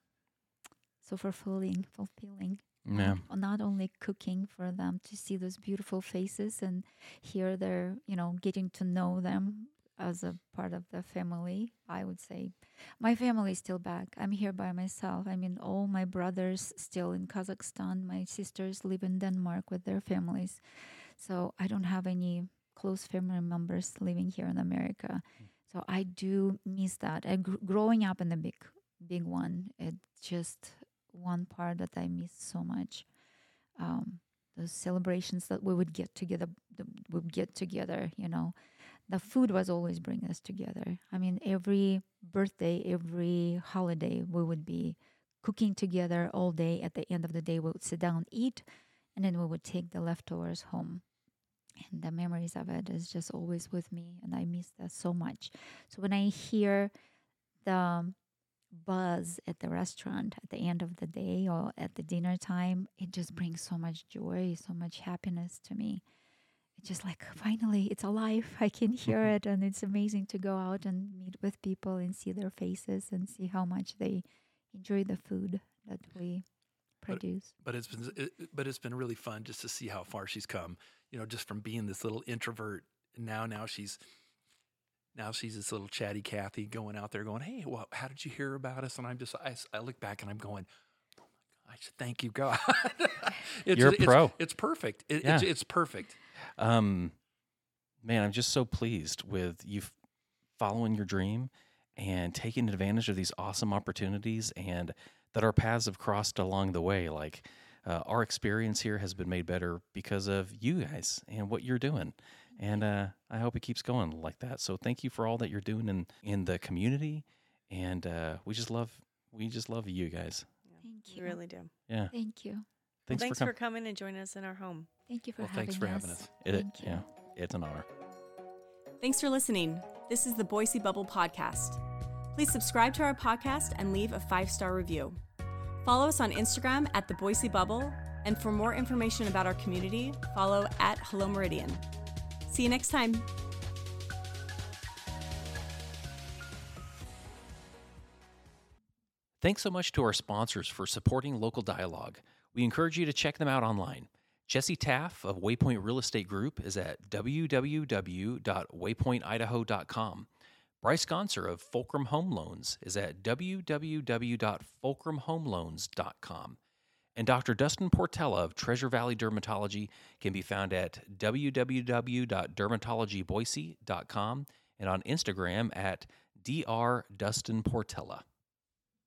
so fulfilling, fulfilling. yeah. um, not only cooking for them to see those beautiful faces and hear their, you know, getting to know them as a part of the family. I would say my family is still back. I'm here by myself. I mean, all my brothers still in Kazakhstan. My sisters live in Denmark with their families. So I don't have any close family members living here in America. So I do miss that. I gr- growing up in the big, big one, it just one part that I miss so much. Um, those celebrations that we would get together, we would get together. You know, the food was always bringing us together. I mean, every birthday, every holiday, we would be cooking together all day. At the end of the day, we would sit down, eat, and then we would take the leftovers home. And the memories of it is just always with me, and I miss that so much. So when I hear the buzz at the restaurant at the end of the day or at the dinner time, it just mm. brings so much joy, so much happiness to me. It's just like finally it's alive. <laughs> I can hear <laughs> it, and it's amazing to go out and meet with people and see their faces and see how much they enjoy the food that we produce. but it's been it, but it's been really fun just to see how far she's come. You know, just from being this little introvert, now now she's now she's this little chatty Kathy going out there going, "Hey, well, how did you hear about us?" And I'm just I, I look back and I'm going, "Oh my gosh, thank you God." <laughs> it's, You're a it's- pro. It's, perfect. It, Yeah. it's, it's perfect. Um, man, I'm just so pleased with you following your dream and taking advantage of these awesome opportunities, and that our paths have crossed along the way. Like uh, our experience here has been made better because of you guys and what you're doing. And uh, I hope it keeps going like that. So thank you for all that you're doing in in the community, and uh, we just love we just love you guys. Thank We you. really do. Yeah, Thank you. Well, thanks, thanks for for, coming. coming and joining us in our home. Thank you for Well, having thanks for us. having us. It, Thank you. yeah, it's an honor. Thanks for listening. This is the Boise Bubble Podcast. Please subscribe to our podcast and leave a five star review. Follow us on Instagram at the Boise Bubble, and for more information about our community, follow at Hello Meridian. See you next time. Thanks so much to our sponsors for supporting local dialogue. We encourage you to check them out online. Jesse Taff of Waypoint Real Estate Group is at www.waypointidaho.com. Bryce Gonser of Fulcrum Home Loans is at www.fulcrumhomeloans.com. And Dr. Dustin Portella of Treasure Valley Dermatology can be found at www.dermatologyboise.com and on Instagram at drdustinportella.